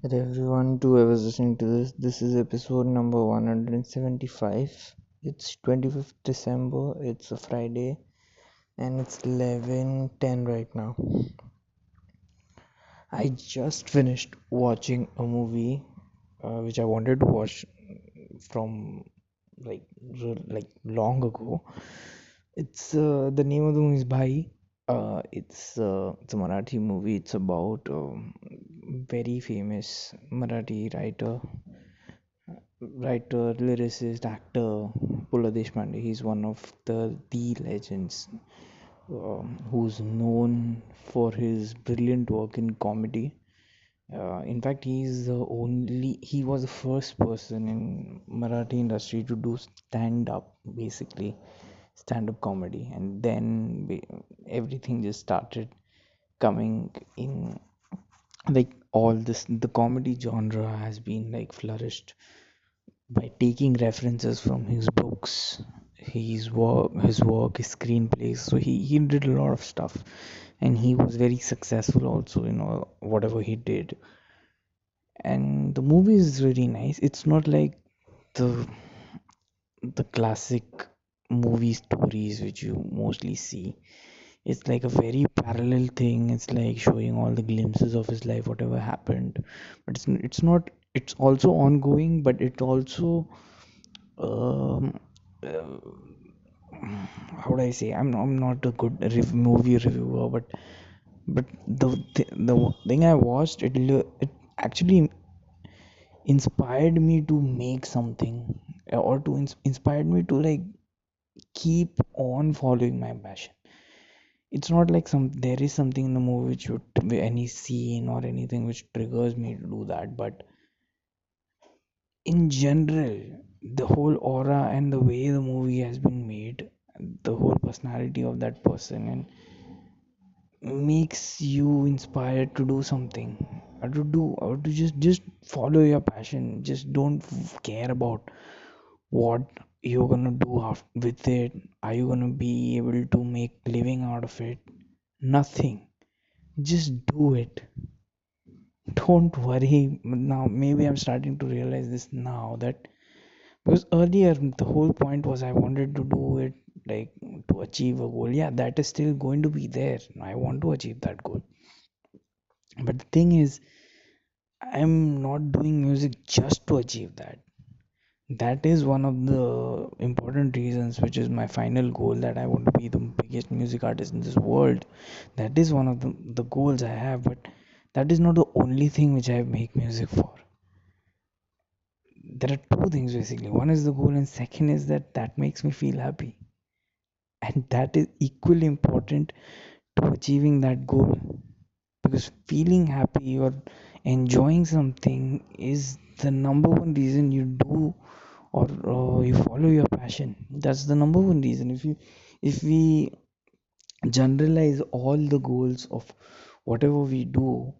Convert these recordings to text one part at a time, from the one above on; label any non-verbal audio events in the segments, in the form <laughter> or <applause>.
Hello everyone to whoever's listening to this. This is episode number 175. It's 25th December, it's a Friday, and it's 11:10 right now. I just finished watching a movie uh, which I wanted to watch from like like long ago. It's uh, the name of the movie is Bhai. Uh, it's uh, it's a Marathi movie. It's about um, very famous Marathi writer, writer, lyricist, actor Pula Deshpande. He's one of the the legends um, who's known for his brilliant work in comedy. Uh, in fact, he's the only he was the first person in Marathi industry to do stand up basically stand up comedy and then everything just started coming in like all this the comedy genre has been like flourished by taking references from his books. His work his work his screenplays. So he, he did a lot of stuff and he was very successful also you know whatever he did. And the movie is really nice. It's not like the the classic movie stories which you mostly see. It's like a very parallel thing. It's like showing all the glimpses of his life whatever happened. But it's it's not it's also ongoing but it also um, uh, how do I say? I'm I'm not a good rev- movie reviewer but but the th- the thing I watched it it actually inspired me to make something or to ins- inspired me to like keep on following my passion. It's not like some there is something in the movie which would be any scene or anything which triggers me to do that but in general the whole aura and the way the movie has been made the whole personality of that person and makes you inspired to do something or to do or to just just follow your passion. Just don't care about what you're gonna do with it? Are you gonna be able to make living out of it? Nothing. Just do it. Don't worry. Now maybe i'm starting to realize this now that because earlier the whole point was i wanted to do it like to achieve a goal. Yeah that is still going to be there. I want to achieve that goal. But the thing is i'm not doing music just to achieve that that is one of the important reasons which is my final goal that i want to be the biggest music artist in this world. That is one of the, the goals i have but that is not the only thing which i make music for. There are two things basically. One is the goal and second is that that makes me feel happy. And that is equally important to achieving that goal. Because feeling happy or enjoying something is the number one reason you do or uh, you follow your passion. That's the number one reason. If you if we generalize all the goals of whatever we do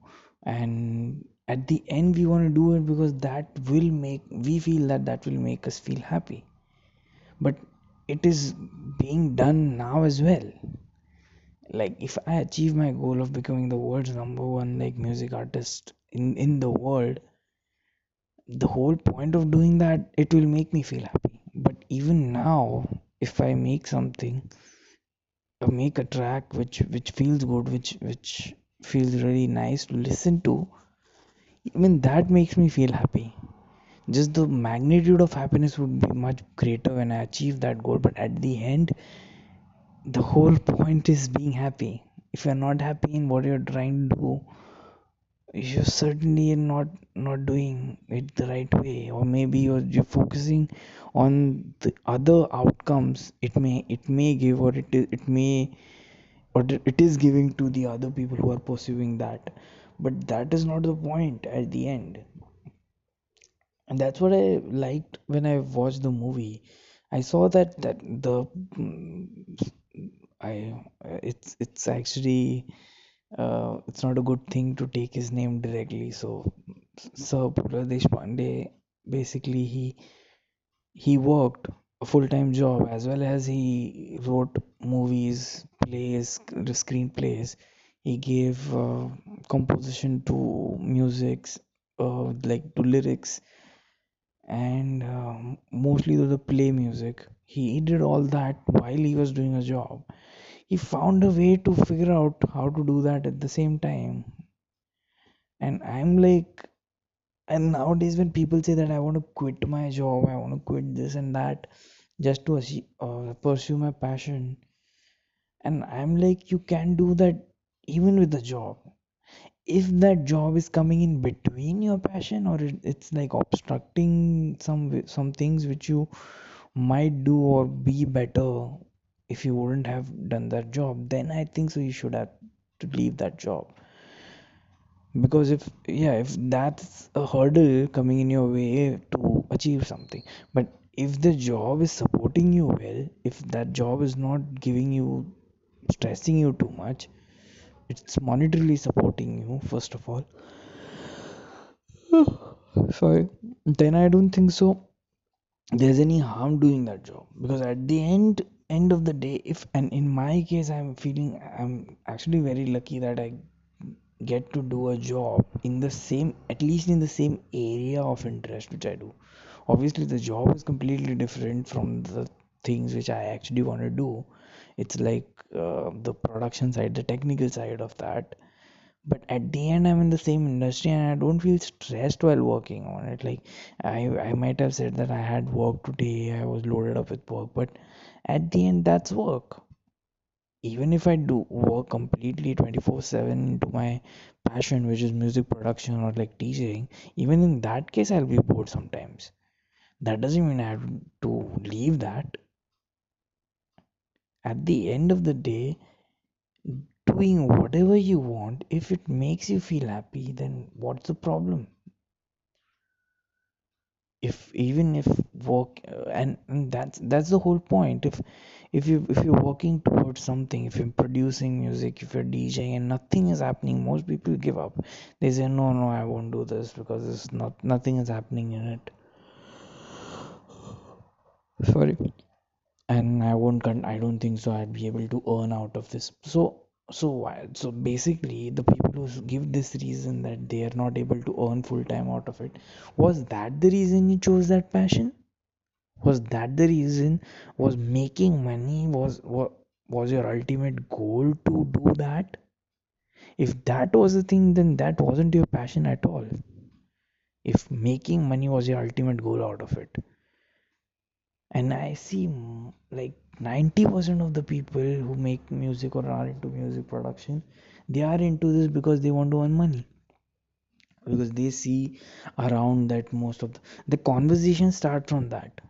and at the end we want to do it because that will make we feel that that will make us feel happy. But it is being done now as well. Like if i achieve my goal of becoming the world's number one like music artist in in the world the whole point of doing that it will make me feel happy. But even now if i make something or make a track which which feels good which which feels really nice to listen to even that makes me feel happy. Just the magnitude of happiness would be much greater when i achieve that goal. But at the end the whole point is being happy. If you're not happy in what you're trying to do you're certainly not not doing it the right way. Or maybe you're, you're focusing on the other outcomes. It may it may give or it, it may or it is giving to the other people who are pursuing that. But that is not the point at the end. And that's what i liked when i watched the movie. I saw that that the mm, i it's it's actually uh, it's not a good thing to take his name directly. So, Sir Pula Deshpande basically he he worked a full-time job as well as he wrote movies, plays, screenplays. He gave uh, composition to musics uh, like to lyrics and um, mostly to the play music. He did all that while he was doing a job. He found a way to figure out how to do that at the same time. And I'm like, and nowadays when people say that I want to quit my job, I want to quit this and that just to achieve, uh, pursue my passion, and I'm like, you can do that even with the job. If that job is coming in between your passion or it, it's like obstructing some some things which you might do or be better if you wouldn't have done that job, then I think so you should have to leave that job. Because if yeah, if that's a hurdle coming in your way to achieve something, but if the job is supporting you well, if that job is not giving you stressing you too much, it's monetarily supporting you first of all. <sighs> Sorry. Then i don't think so there's any harm doing that job. Because at the end end of the day if and in my case i'm feeling i'm actually very lucky that i get to do a job in the same at least in the same area of interest which i do. Obviously the job is completely different from the things which i actually want to do. It's like uh, the production side the technical side of that. But at the end i'm in the same industry and i don't feel stressed while working on it. Like i i might have said that i had work today i was loaded up with work but at the end that's work. Even if i do work completely 24/7 into my passion which is music production or like teaching even in that case i'll be bored sometimes. That doesn't mean i have to leave that. At the end of the day doing whatever you want if it makes you feel happy then what's the problem if even if work uh, and, and that's that's the whole point. If if you if you're working towards something if you're producing music if you're djing and nothing is happening most people give up. They say no no i won't do this because it's not nothing is happening in it. Sorry. And I won't I don't think so I'd be able to earn out of this. So so so basically the people who give this reason that they are not able to earn full time out of it was that the reason you chose that passion? Was that the reason was making money was was, was your ultimate goal to do that? If that was the thing then that wasn't your passion at all. If making money was your ultimate goal out of it and i see mm, like 90% of the people who make music or are into music production they are into this because they want to earn money. Because they see around that most of the, the conversation start from that.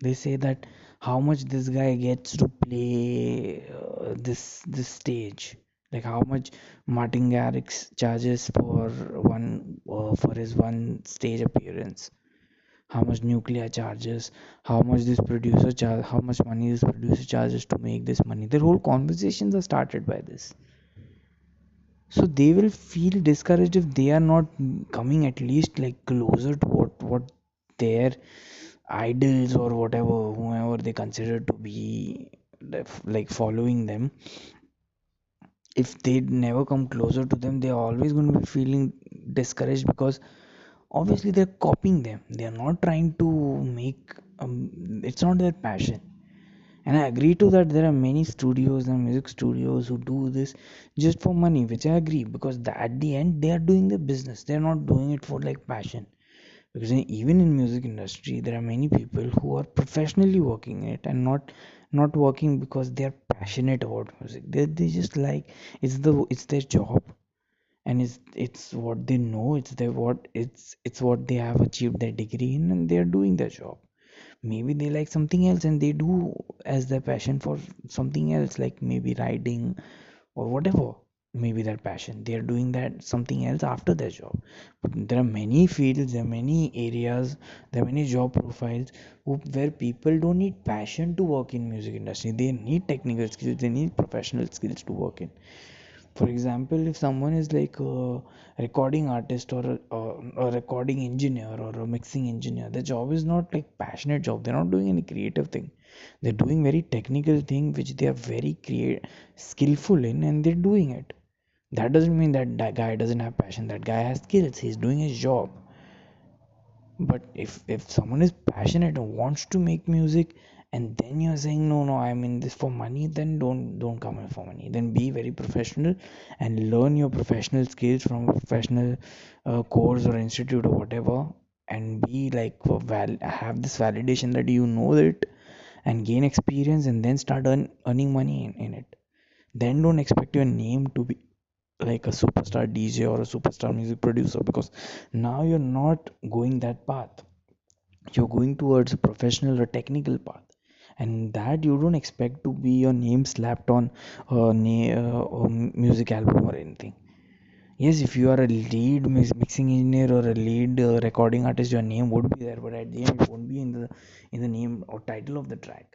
They say that how much this guy gets to play uh, this this stage. Like how much martin garrix charges for one uh, for his one stage appearance how much Nucleya charges how much this producer charge how much money this producer charges to make this money. Their whole conversations are started by this. So they will feel discouraged if they are not coming at least like closer to what what their idols or whatever whoever they consider to be like following them. If they never come closer to them they're always going to be feeling discouraged because obviously they're copying them. They are not trying to make um, it's not their passion. And i agree to that there are many studios and music studios who do this just for money which i agree because the, at the end they are doing the business. They're not doing it for like passion. Because in, even in music industry there are many people who are professionally working it and not not working because they are passionate about music. They, they just like it's the it's their job and it's it's what they know it's their what it's it's what they have achieved their degree in and they are doing their job. Maybe they like something else and they do as their passion for something else like maybe writing or whatever. Maybe their passion they are doing that something else after their job. But there are many fields there are many areas there are many job profiles who, where people don't need passion to work in music industry. They need technical skills they need professional skills to work in for example if someone is like a recording artist or a, or a recording engineer or a mixing engineer their job is not like passionate job. They're not doing any creative thing. They're doing very technical thing which they are very create skillful in and they're doing it. That doesn't mean that that guy doesn't have passion. That guy has skills. He's doing his job. But if if someone is passionate and wants to make music and then you're saying no no i'm in this for money then don't don't come here for money then be very professional and learn your professional skills from a professional uh, course or institute or whatever and be like val- have this validation that you know it and gain experience and then start earn, earning money in, in it then don't expect your name to be like a superstar DJ or a superstar music producer because now you're not going that path. You're going towards a professional or technical path. And that you don't expect to be your name slapped on a, na- music album or anything. Yes, if you are a lead mixing engineer or a lead uh, recording artist, your name would be there, but at the end, it won't be in the in the name or title of the track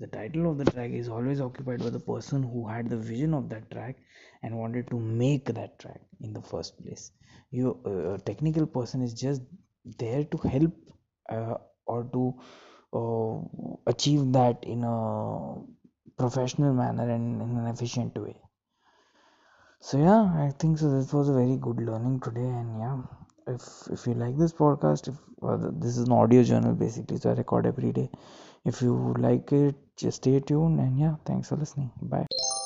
the title of the track is always occupied by the person who had the vision of that track and wanted to make that track in the first place you uh, technical person is just there to help uh, or to achieve that in a professional manner and in an efficient way. So yeah i think so this was a very good learning today and yeah if if you like this podcast if uh, this is an audio journal basically so i record every day. If you like it just stay tuned and yeah thanks for listening. Bye